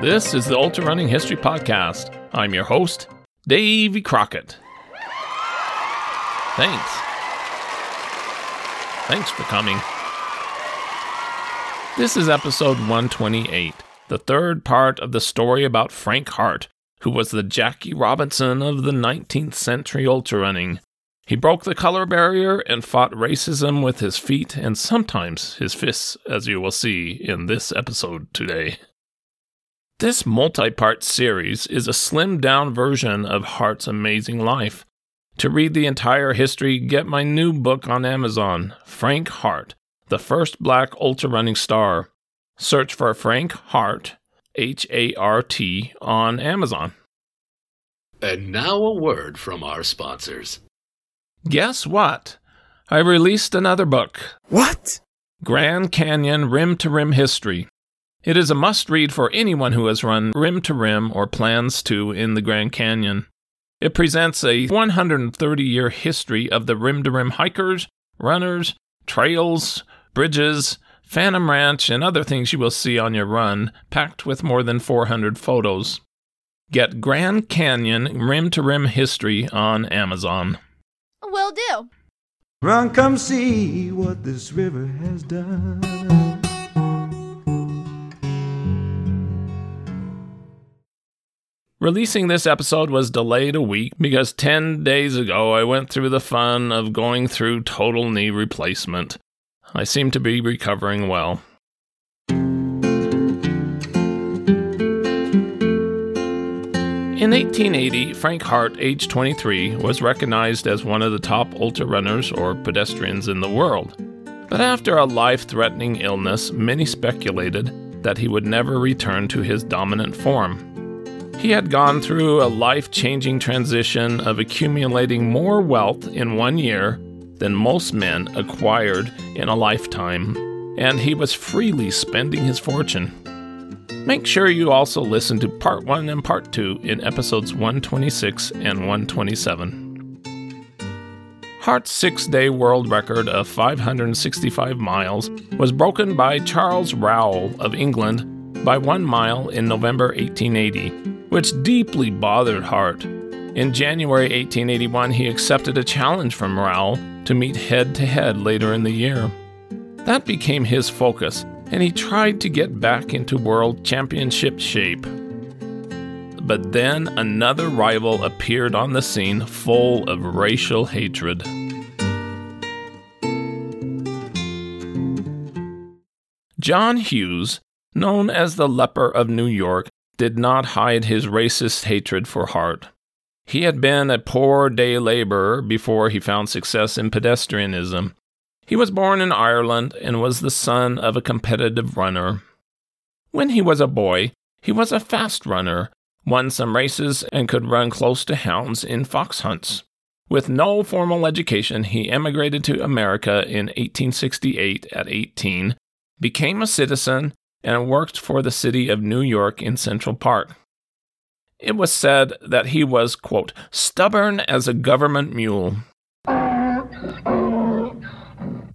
This is the Ultra Running History Podcast. I'm your host, Davy Crockett. Thanks. Thanks for coming. This is episode 128, the third part of the story about Frank Hart, who was the Jackie Robinson of the 19th century ultra running. He broke the color barrier and fought racism with his feet and sometimes his fists, as you will see in this episode today. This multi part series is a slimmed down version of Hart's amazing life. To read the entire history, get my new book on Amazon, Frank Hart, the first black ultra running star. Search for Frank Hart, H A R T, on Amazon. And now a word from our sponsors. Guess what? I released another book. What? Grand Canyon Rim to Rim History. It is a must read for anyone who has run rim to rim or plans to in the Grand Canyon. It presents a 130 year history of the rim to rim hikers, runners, trails, bridges, Phantom Ranch, and other things you will see on your run, packed with more than 400 photos. Get Grand Canyon Rim to Rim History on Amazon. Will do. Run, come see what this river has done. Releasing this episode was delayed a week because 10 days ago I went through the fun of going through total knee replacement. I seem to be recovering well. In 1880, Frank Hart, age 23, was recognized as one of the top ultra runners or pedestrians in the world. But after a life threatening illness, many speculated that he would never return to his dominant form. He had gone through a life changing transition of accumulating more wealth in one year than most men acquired in a lifetime, and he was freely spending his fortune. Make sure you also listen to part 1 and part 2 in episodes 126 and 127. Hart's six day world record of 565 miles was broken by Charles Rowell of England by one mile in November 1880, which deeply bothered Hart. In January 1881, he accepted a challenge from Rowell to meet head to head later in the year. That became his focus, and he tried to get back into world championship shape. But then another rival appeared on the scene full of racial hatred. John Hughes, known as the Lepper of New York, did not hide his racist hatred for Hart. He had been a poor day laborer before he found success in pedestrianism. He was born in Ireland and was the son of a competitive runner. When he was a boy, he was a fast runner, won some races, and could run close to hounds in fox hunts. With no formal education, he emigrated to America in 1868 at 18, became a citizen, and worked for the city of New York in Central Park. It was said that he was, quote, stubborn as a government mule.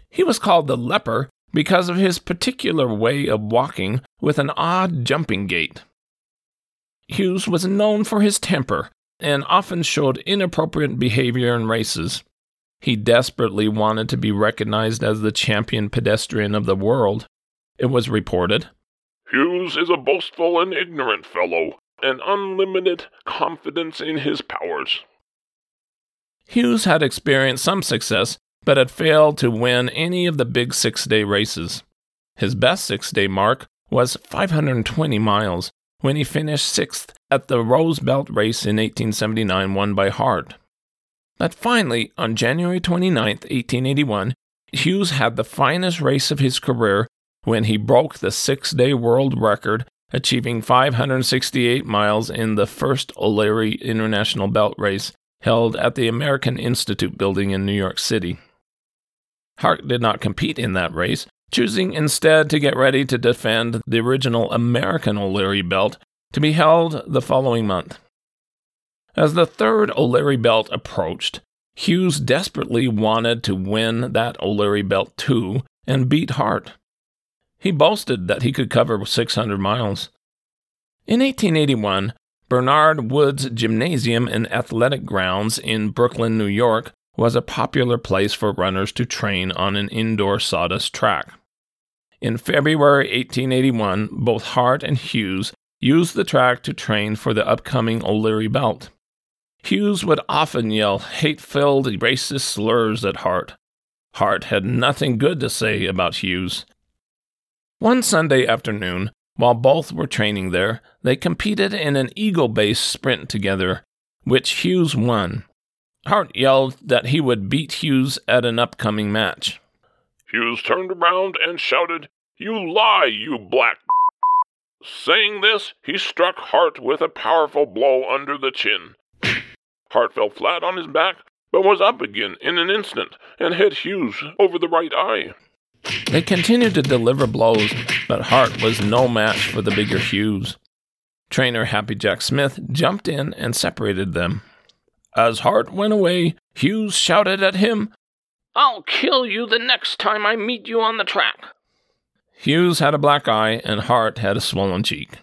He was called the lepper because of his particular way of walking with an odd jumping gait. Hughes was known for his temper and often showed inappropriate behavior in races. He desperately wanted to be recognized as the champion pedestrian of the world. It was reported Hughes is a boastful and ignorant fellow, and unlimited confidence in his powers. Hughes had experienced some success, but had failed to win any of the big six day races. His best six day mark was 520 miles when he finished sixth at the Rose Belt race in 1879, won by Hart. But finally, on January 29, 1881, Hughes had the finest race of his career when he broke the six day world record, achieving 568 miles in the first O'Leary International Belt Race held at the American Institute building in New York City. Hart did not compete in that race, choosing instead to get ready to defend the original American O'Leary belt to be held the following month. As the third O'Leary belt approached, Hughes desperately wanted to win that O'Leary belt too and beat Hart. He boasted that he could cover 600 miles. In 1881, Bernard Wood's Gymnasium and Athletic Grounds in Brooklyn, New York, was a popular place for runners to train on an indoor sawdust track. In February 1881, both Hart and Hughes used the track to train for the upcoming O'Leary Belt. Hughes would often yell hate filled racist slurs at Hart. Hart had nothing good to say about Hughes. One Sunday afternoon, while both were training there, they competed in an eagle based sprint together, which Hughes won. Hart yelled that he would beat Hughes at an upcoming match. Hughes turned around and shouted, You lie, you black. Saying this, he struck Hart with a powerful blow under the chin. Hart fell flat on his back, but was up again in an instant and hit Hughes over the right eye. They continued to deliver blows, but Hart was no match for the bigger Hughes. Trainer Happy Jack Smith jumped in and separated them. As Hart went away, Hughes shouted at him, I'll kill you the next time I meet you on the track. Hughes had a black eye and Hart had a swollen cheek.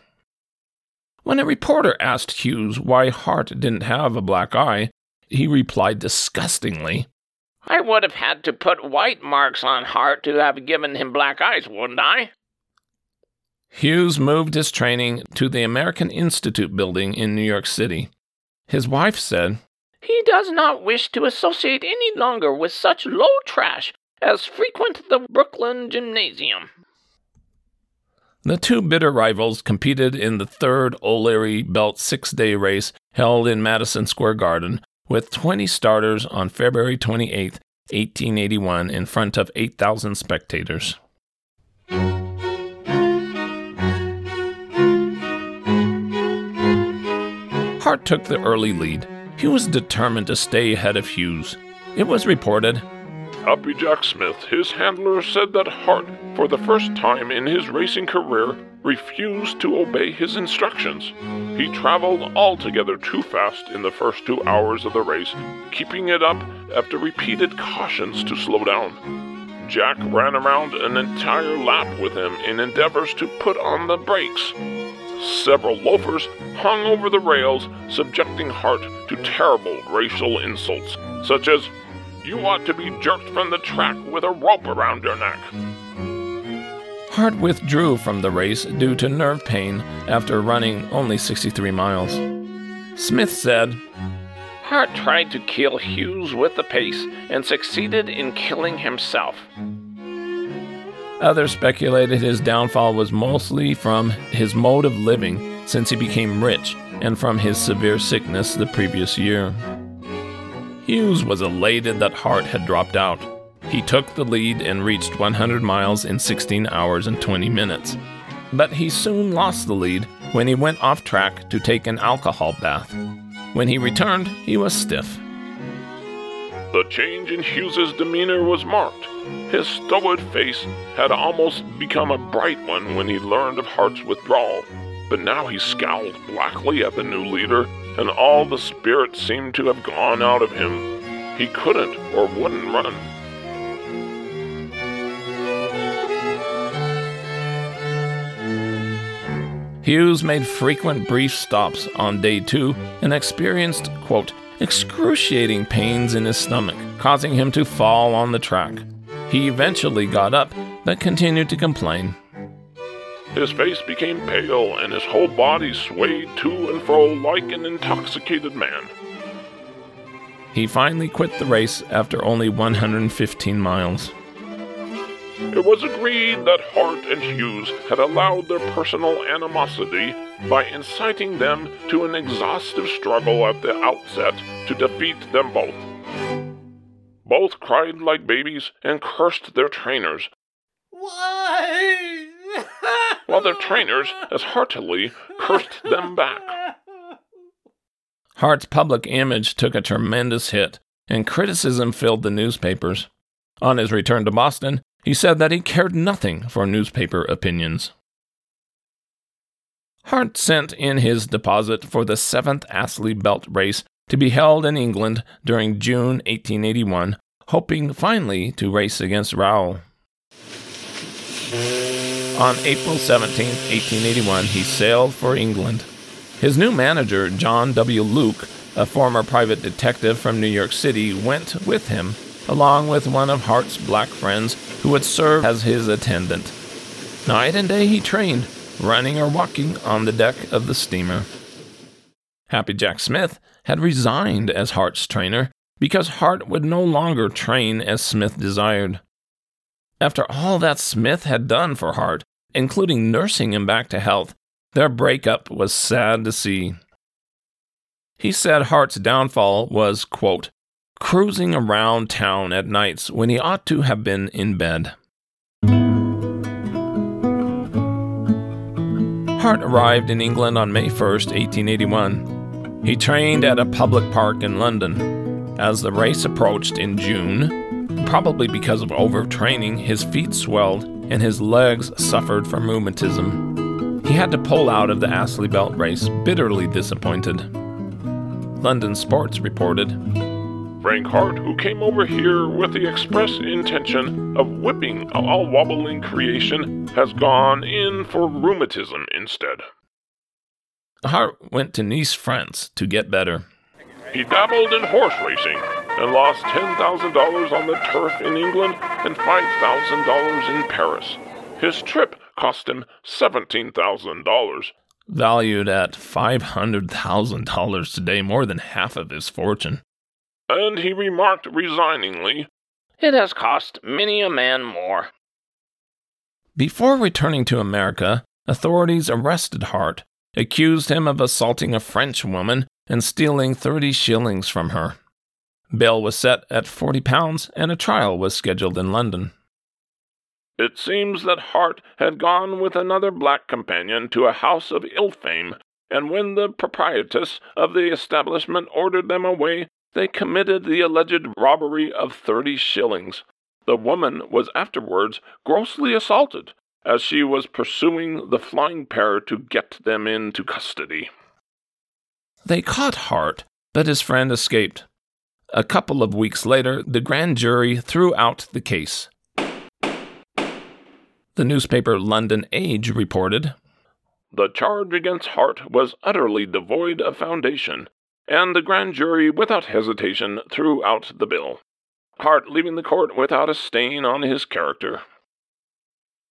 When a reporter asked Hughes why Hart didn't have a black eye, he replied disgustingly, I would have had to put white marks on Hart to have given him black eyes, wouldn't I? Hughes moved his training to the American Institute building in New York City. His wife said, He does not wish to associate any longer with such low trash as frequent the Brooklyn Gymnasium. The two bitter rivals competed in the third O'Leary Belt six day race held in Madison Square Garden with 20 starters on February 28, 1881, in front of 8,000 spectators. Hart took the early lead. He was determined to stay ahead of Hughes. It was reported Happy Jack Smith, his handler, said that Hart, for the first time in his racing career, refused to obey his instructions. He traveled altogether too fast in the first two hours of the race, keeping it up after repeated cautions to slow down. Jack ran around an entire lap with him in endeavors to put on the brakes. Several loafers hung over the rails, subjecting Hart to terrible racial insults, such as you ought to be jerked from the track with a rope around your neck. Hart withdrew from the race due to nerve pain after running only 63 miles. Smith said, Hart tried to kill Hughes with the pace and succeeded in killing himself. Others speculated his downfall was mostly from his mode of living since he became rich and from his severe sickness the previous year. Hughes was elated that Hart had dropped out. He took the lead and reached 100 miles in 16 hours and 20 minutes. But he soon lost the lead when he went off track to take an alcohol bath. When he returned, he was stiff. The change in Hughes's demeanor was marked. His stolid face had almost become a bright one when he learned of Hart's withdrawal, but now he scowled blackly at the new leader and all the spirit seemed to have gone out of him. He couldn't or wouldn't run. Hughes made frequent brief stops on day two and experienced, quote, excruciating pains in his stomach, causing him to fall on the track. He eventually got up, but continued to complain. His face became pale, and his whole body swayed to and fro like an intoxicated man. He finally quit the race after only 115 miles. It was agreed that Hart and Hughes had allowed their personal animosity by inciting them to an exhaustive struggle at the outset to defeat them both. Both cried like babies and cursed their trainers. Why? while their trainers as heartily cursed them back. Hart's public image took a tremendous hit, and criticism filled the newspapers. On his return to Boston, he said that he cared nothing for newspaper opinions. Hart sent in his deposit for the seventh Astley Belt race to be held in England during June 1881, hoping finally to race against Rowell. On April 17, 1881, he sailed for England. His new manager, John W. Luke, a former private detective from New York City, went with him, along with one of Hart's black friends who would serve as his attendant. Night and day he trained, running or walking on the deck of the steamer. Happy Jack Smith had resigned as Hart's trainer because Hart would no longer train as Smith desired. After all that Smith had done for Hart, including nursing him back to health, their breakup was sad to see. He said Hart's downfall was, quote, cruising around town at nights when he ought to have been in bed. Hart arrived in England on May 1, 1881. He trained at a public park in London. As the race approached in June, probably because of overtraining, his feet swelled and his legs suffered from rheumatism. He had to pull out of the Astley Belt race, bitterly disappointed. London Sports reported Frank Hart, who came over here with the express intention of whipping all wobbling creation, has gone in for rheumatism instead. Hart went to Nice, France to get better. He dabbled in horse racing and lost $10,000 on the turf in England and $5,000 in Paris. His trip cost him $17,000. Valued at $500,000 today, more than half of his fortune and he remarked resigningly, It has cost many a man more. Before returning to America, authorities arrested Hart, accused him of assaulting a French woman and stealing 30 shillings from her. Bail was set at 40 pounds and a trial was scheduled in London. It seems that Hart had gone with another black companion to a house of ill fame, and when the proprietress of the establishment ordered them away, they committed the alleged robbery of thirty shillings. The woman was afterwards grossly assaulted as she was pursuing the flying pair to get them into custody. They caught Hart, but his friend escaped. A couple of weeks later, the grand jury threw out the case. The newspaper London Age reported The charge against Hart was utterly devoid of foundation and the grand jury without hesitation threw out the bill, Hart leaving the court without a stain on his character.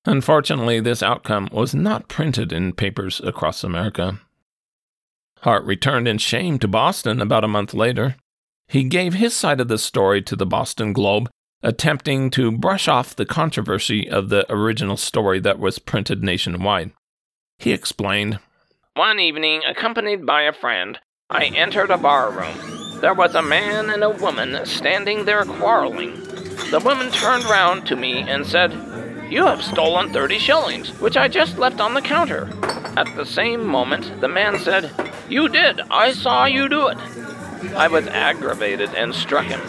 Unfortunately, this outcome was not printed in papers across America. Hart returned in shame to Boston about a month later. He gave his side of the story to the Boston Globe, attempting to brush off the controversy of the original story that was printed nationwide. He explained One evening, accompanied by a friend, I entered a bar room. There was a man and a woman standing there quarreling. The woman turned round to me and said, You have stolen 30 shillings, which I just left on the counter. At the same moment, the man said, You did. I saw you do it. I was aggravated and struck him.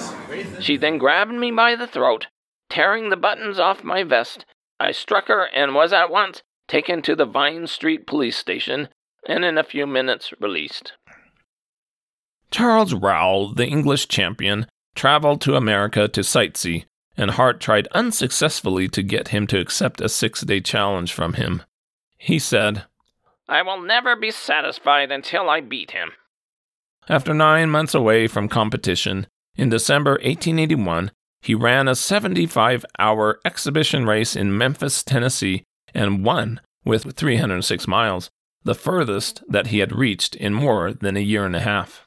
She then grabbed me by the throat, tearing the buttons off my vest. I struck her and was at once taken to the Vine Street police station and in a few minutes released. Charles Rowell, the English champion, traveled to America to sightsee, and Hart tried unsuccessfully to get him to accept a six day challenge from him. He said, I will never be satisfied until I beat him. After nine months away from competition, in December 1881, he ran a 75 hour exhibition race in Memphis, Tennessee, and won with 306 miles, the furthest that he had reached in more than a year and a half.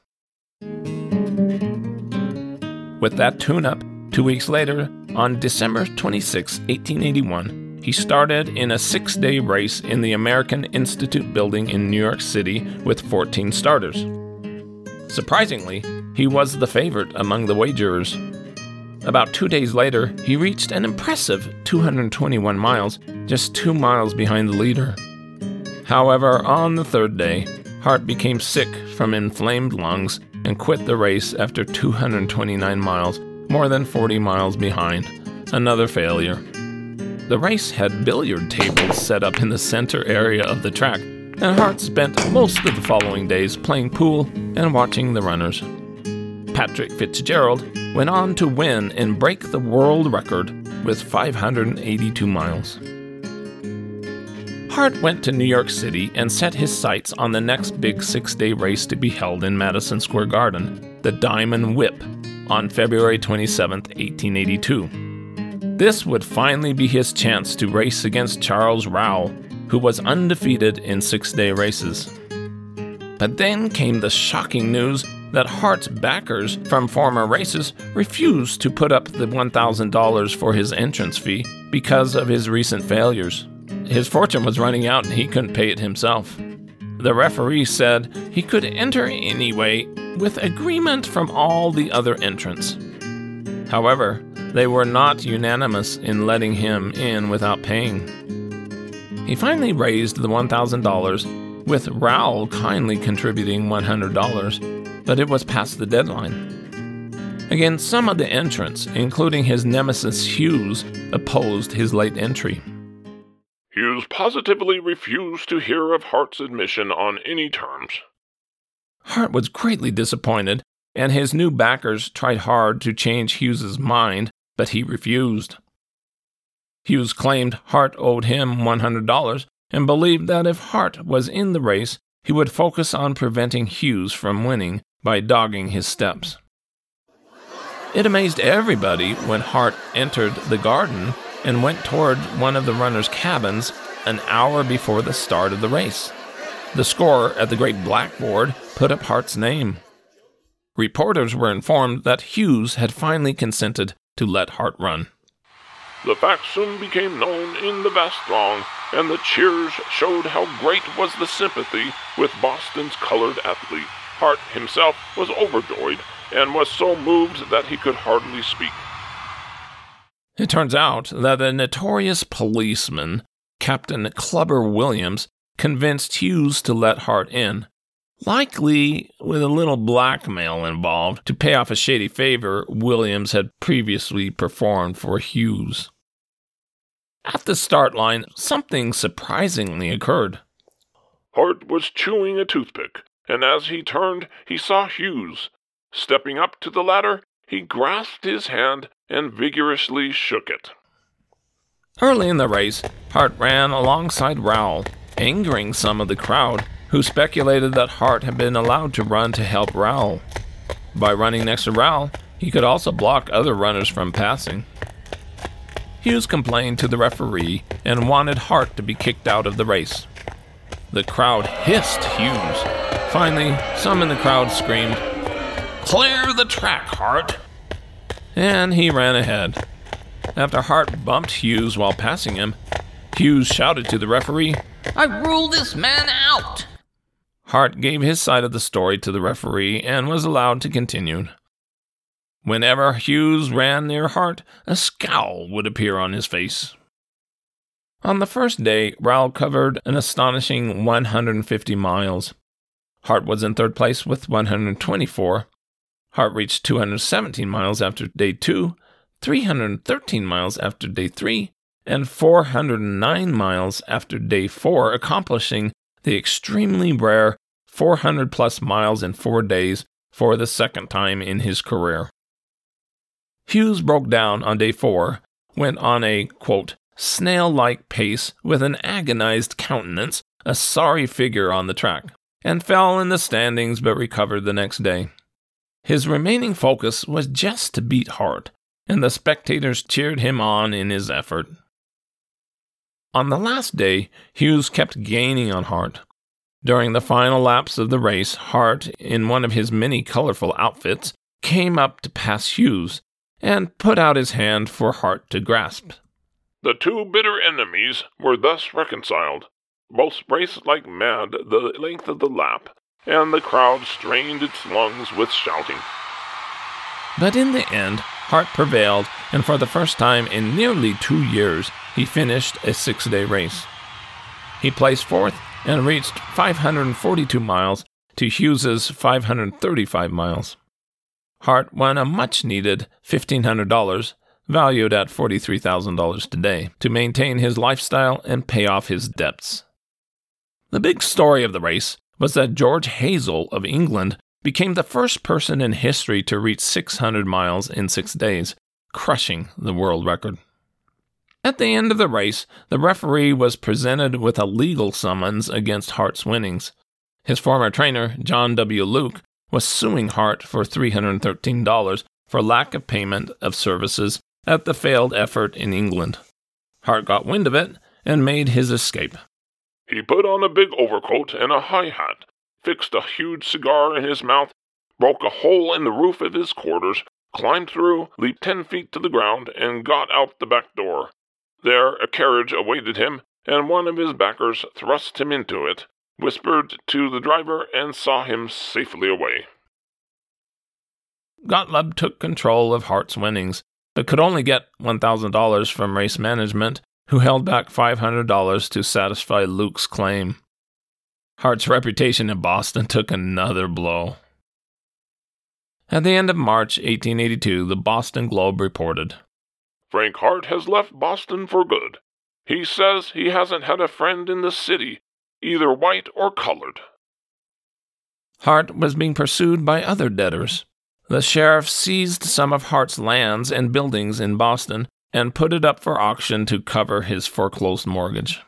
With that tune up, two weeks later, on December 26, 1881, he started in a six day race in the American Institute building in New York City with 14 starters. Surprisingly, he was the favorite among the wagerers. About two days later, he reached an impressive 221 miles, just two miles behind the leader. However, on the third day, Hart became sick from inflamed lungs and quit the race after 229 miles, more than 40 miles behind. Another failure. The race had billiard tables set up in the center area of the track, and Hart spent most of the following days playing pool and watching the runners. Patrick Fitzgerald went on to win and break the world record with 582 miles. Hart went to New York City and set his sights on the next big six day race to be held in Madison Square Garden, the Diamond Whip, on February 27, 1882. This would finally be his chance to race against Charles Rowell, who was undefeated in six day races. But then came the shocking news that Hart's backers from former races refused to put up the $1,000 for his entrance fee because of his recent failures. His fortune was running out and he couldn't pay it himself. The referee said he could enter anyway with agreement from all the other entrants. However, they were not unanimous in letting him in without paying. He finally raised the $1,000, with Rowell kindly contributing $100, but it was past the deadline. Again, some of the entrants, including his nemesis Hughes, opposed his late entry. Hughes positively refused to hear of Hart's admission on any terms. Hart was greatly disappointed, and his new backers tried hard to change Hughes's mind, but he refused. Hughes claimed Hart owed him $100 and believed that if Hart was in the race, he would focus on preventing Hughes from winning by dogging his steps. It amazed everybody when Hart entered the garden and went toward one of the runners' cabins an hour before the start of the race. The scorer at the great blackboard put up Hart's name. Reporters were informed that Hughes had finally consented to let Hart run. The fact soon became known in the vast throng, and the cheers showed how great was the sympathy with Boston's colored athlete. Hart himself was overjoyed and was so moved that he could hardly speak. It turns out that a notorious policeman, Captain Clubber Williams, convinced Hughes to let Hart in, likely with a little blackmail involved to pay off a shady favor Williams had previously performed for Hughes. At the start line, something surprisingly occurred. Hart was chewing a toothpick, and as he turned, he saw Hughes. Stepping up to the ladder, he grasped his hand and vigorously shook it. Early in the race, Hart ran alongside Rowell, angering some of the crowd who speculated that Hart had been allowed to run to help Rowell. By running next to Rowell, he could also block other runners from passing. Hughes complained to the referee and wanted Hart to be kicked out of the race. The crowd hissed Hughes. Finally, some in the crowd screamed, Clear the track, Hart! And he ran ahead. After Hart bumped Hughes while passing him, Hughes shouted to the referee, I rule this man out! Hart gave his side of the story to the referee and was allowed to continue. Whenever Hughes ran near Hart, a scowl would appear on his face. On the first day, Rowell covered an astonishing 150 miles. Hart was in third place with 124, Hart reached 217 miles after day two, 313 miles after day three, and 409 miles after day four, accomplishing the extremely rare 400 plus miles in four days for the second time in his career. Hughes broke down on day four, went on a, quote, snail like pace with an agonized countenance, a sorry figure on the track, and fell in the standings but recovered the next day. His remaining focus was just to beat Hart, and the spectators cheered him on in his effort. On the last day, Hughes kept gaining on Hart. During the final laps of the race, Hart, in one of his many colorful outfits, came up to pass Hughes and put out his hand for Hart to grasp. The two bitter enemies were thus reconciled. Both raced like mad the length of the lap, and the crowd strained its lungs with shouting. But in the end, Hart prevailed, and for the first time in nearly two years, he finished a six day race. He placed fourth and reached 542 miles to Hughes's 535 miles. Hart won a much needed $1,500, valued at $43,000 today, to maintain his lifestyle and pay off his debts. The big story of the race was that George Hazel of England became the first person in history to reach 600 miles in six days, crushing the world record. At the end of the race, the referee was presented with a legal summons against Hart's winnings. His former trainer, John W. Luke, was suing Hart for $313 for lack of payment of services at the failed effort in England. Hart got wind of it and made his escape. He put on a big overcoat and a high hat, fixed a huge cigar in his mouth, broke a hole in the roof of his quarters, climbed through, leaped ten feet to the ground, and got out the back door. There a carriage awaited him, and one of his backers thrust him into it, whispered to the driver, and saw him safely away. Gottlieb took control of Hart's winnings, but could only get $1,000 from race management, who held back $500 to satisfy Luke's claim. Hart's reputation in Boston took another blow. At the end of March 1882, the Boston Globe reported Frank Hart has left Boston for good. He says he hasn't had a friend in the city, either white or colored. Hart was being pursued by other debtors. The sheriff seized some of Hart's lands and buildings in Boston and put it up for auction to cover his foreclosed mortgage.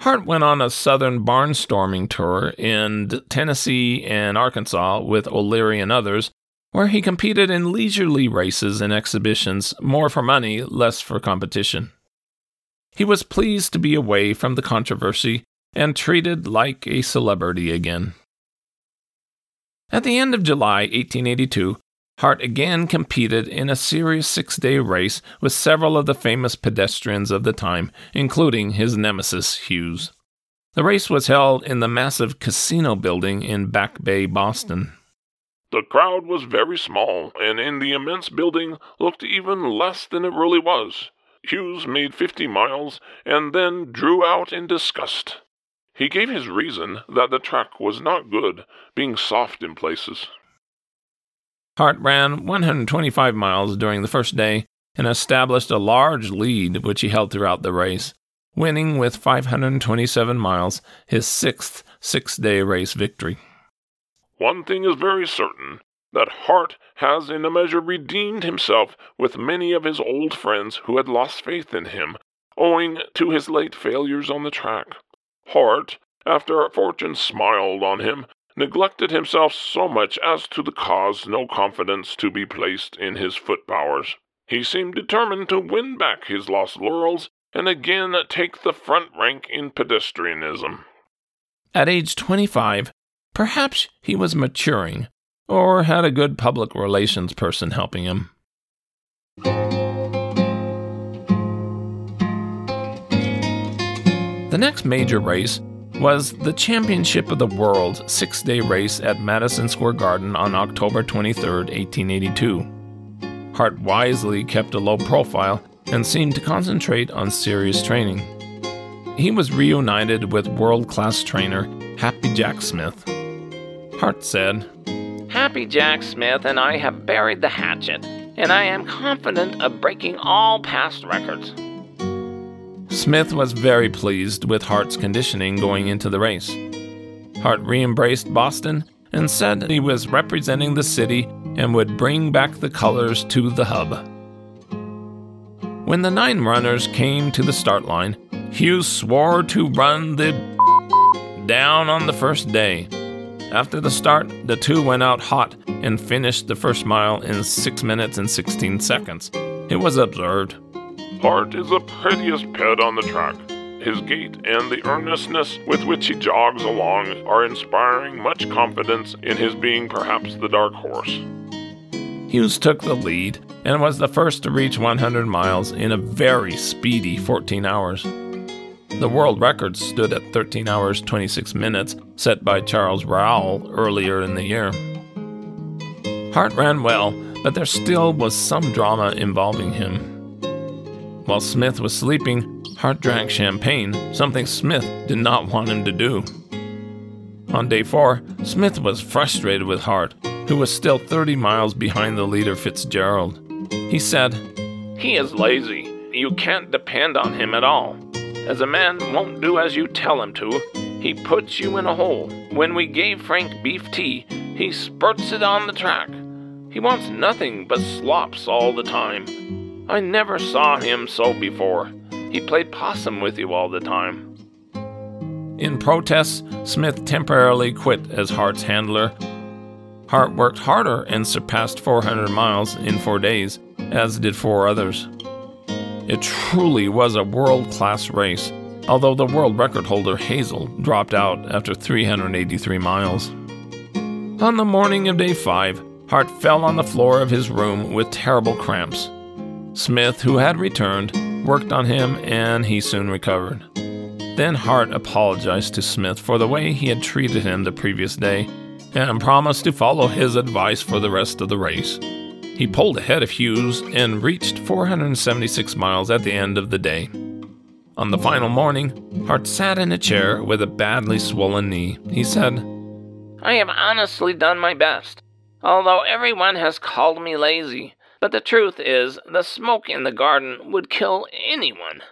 Hart went on a southern barnstorming tour in Tennessee and Arkansas with O'Leary and others where he competed in leisurely races and exhibitions, more for money, less for competition. He was pleased to be away from the controversy and treated like a celebrity again. At the end of July 1882, Hart again competed in a serious six day race with several of the famous pedestrians of the time, including his nemesis, Hughes. The race was held in the massive casino building in Back Bay, Boston. The crowd was very small, and in the immense building looked even less than it really was. Hughes made fifty miles and then drew out in disgust. He gave his reason that the track was not good, being soft in places. Hart ran 125 miles during the first day and established a large lead which he held throughout the race, winning with 527 miles his sixth six day race victory. One thing is very certain that Hart has in a measure redeemed himself with many of his old friends who had lost faith in him, owing to his late failures on the track. Hart, after fortune smiled on him, neglected himself so much as to the cause no confidence to be placed in his foot powers. He seemed determined to win back his lost laurels and again take the front rank in pedestrianism. At age 25, Perhaps he was maturing, or had a good public relations person helping him. The next major race was the Championship of the World six day race at Madison Square Garden on October 23, 1882. Hart wisely kept a low profile and seemed to concentrate on serious training. He was reunited with world class trainer Happy Jack Smith. Hart said, Happy Jack Smith and I have buried the hatchet, and I am confident of breaking all past records. Smith was very pleased with Hart's conditioning going into the race. Hart re embraced Boston and said he was representing the city and would bring back the colors to the hub. When the nine runners came to the start line, Hughes swore to run the down on the first day after the start, the two went out hot and finished the first mile in 6 minutes and 16 seconds. It was absurd. Hart is the prettiest pet on the track. His gait and the earnestness with which he jogs along are inspiring much confidence in his being perhaps the dark horse. Hughes took the lead and was the first to reach 100 miles in a very speedy 14 hours. The world record stood at 13 hours 26 minutes, set by Charles Rowell earlier in the year. Hart ran well, but there still was some drama involving him. While Smith was sleeping, Hart drank champagne, something Smith did not want him to do. On day four, Smith was frustrated with Hart, who was still 30 miles behind the leader Fitzgerald. He said, He is lazy. You can't depend on him at all. As a man won't do as you tell him to, he puts you in a hole. When we gave Frank beef tea, he spurts it on the track. He wants nothing but slops all the time. I never saw him so before. He played possum with you all the time. In protest, Smith temporarily quit as Hart's handler. Hart worked harder and surpassed 400 miles in four days, as did four others. It truly was a world class race, although the world record holder Hazel dropped out after 383 miles. On the morning of day five, Hart fell on the floor of his room with terrible cramps. Smith, who had returned, worked on him and he soon recovered. Then Hart apologized to Smith for the way he had treated him the previous day and promised to follow his advice for the rest of the race. He pulled ahead of Hughes and reached 476 miles at the end of the day. On the final morning, Hart sat in a chair with a badly swollen knee. He said, I have honestly done my best, although everyone has called me lazy. But the truth is, the smoke in the garden would kill anyone.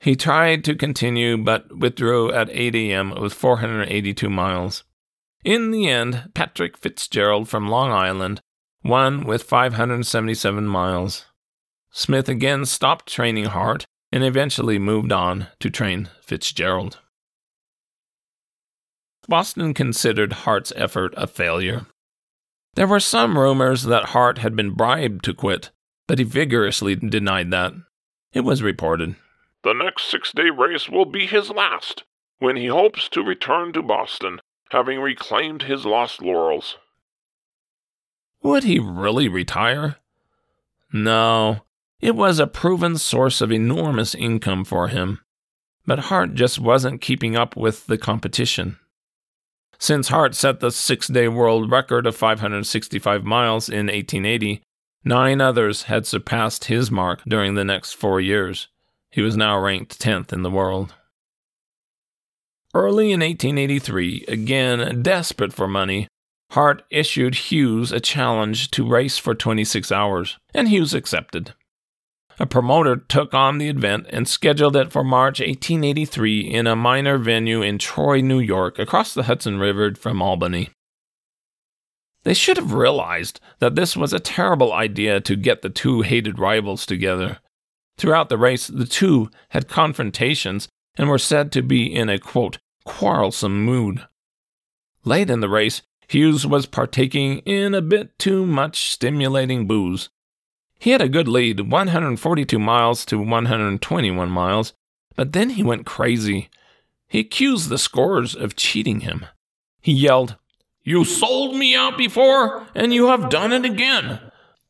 He tried to continue but withdrew at 8 a.m. with 482 miles. In the end, Patrick Fitzgerald from Long Island won with 577 miles. Smith again stopped training Hart and eventually moved on to train Fitzgerald. Boston considered Hart's effort a failure. There were some rumors that Hart had been bribed to quit, but he vigorously denied that. It was reported. The next six day race will be his last, when he hopes to return to Boston, having reclaimed his lost laurels. Would he really retire? No, it was a proven source of enormous income for him. But Hart just wasn't keeping up with the competition. Since Hart set the six day world record of 565 miles in 1880, nine others had surpassed his mark during the next four years. He was now ranked 10th in the world. Early in 1883, again desperate for money, Hart issued Hughes a challenge to race for 26 hours, and Hughes accepted. A promoter took on the event and scheduled it for March 1883 in a minor venue in Troy, New York, across the Hudson River from Albany. They should have realized that this was a terrible idea to get the two hated rivals together. Throughout the race, the two had confrontations and were said to be in a quote, quarrelsome mood. Late in the race, Hughes was partaking in a bit too much stimulating booze. He had a good lead, 142 miles to 121 miles, but then he went crazy. He accused the scorers of cheating him. He yelled, You sold me out before, and you have done it again.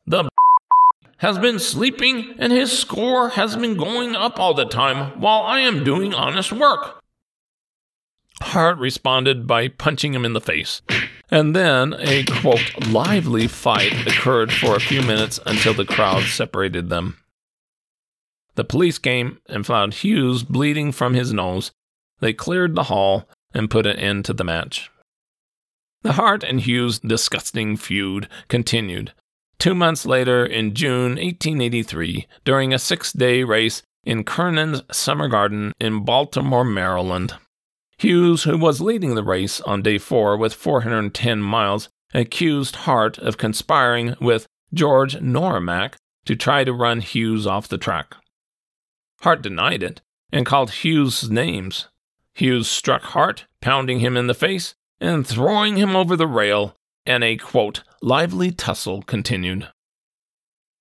The has been sleeping, and his score has been going up all the time while I am doing honest work. Hart responded by punching him in the face. And then a quote, lively fight occurred for a few minutes until the crowd separated them. The police came and found Hughes bleeding from his nose. They cleared the hall and put an end to the match. The Hart and Hughes disgusting feud continued. Two months later, in June 1883, during a six day race in Kernan's Summer Garden in Baltimore, Maryland, Hughes, who was leading the race on day four with 410 miles, accused Hart of conspiring with George Noremac to try to run Hughes off the track. Hart denied it and called Hughes names. Hughes struck Hart, pounding him in the face and throwing him over the rail, and a quote, lively tussle continued.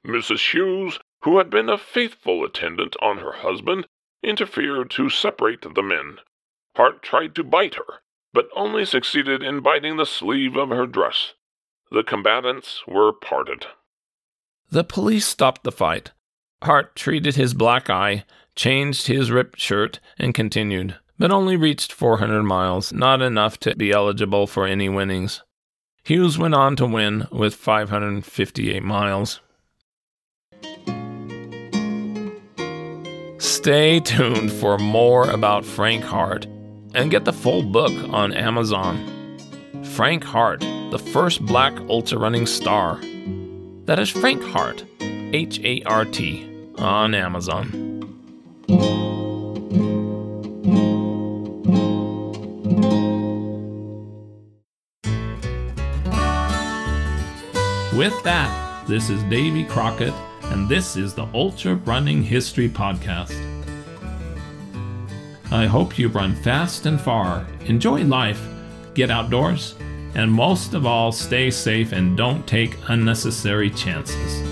Mrs. Hughes, who had been a faithful attendant on her husband, interfered to separate the men. Hart tried to bite her, but only succeeded in biting the sleeve of her dress. The combatants were parted. The police stopped the fight. Hart treated his black eye, changed his ripped shirt, and continued, but only reached 400 miles, not enough to be eligible for any winnings. Hughes went on to win with 558 miles. Stay tuned for more about Frank Hart and get the full book on Amazon. Frank Hart, the first black ultra running star. That is Frank Hart, H A R T, on Amazon. With that, this is Davy Crockett and this is the Ultra Running History Podcast. I hope you run fast and far, enjoy life, get outdoors, and most of all, stay safe and don't take unnecessary chances.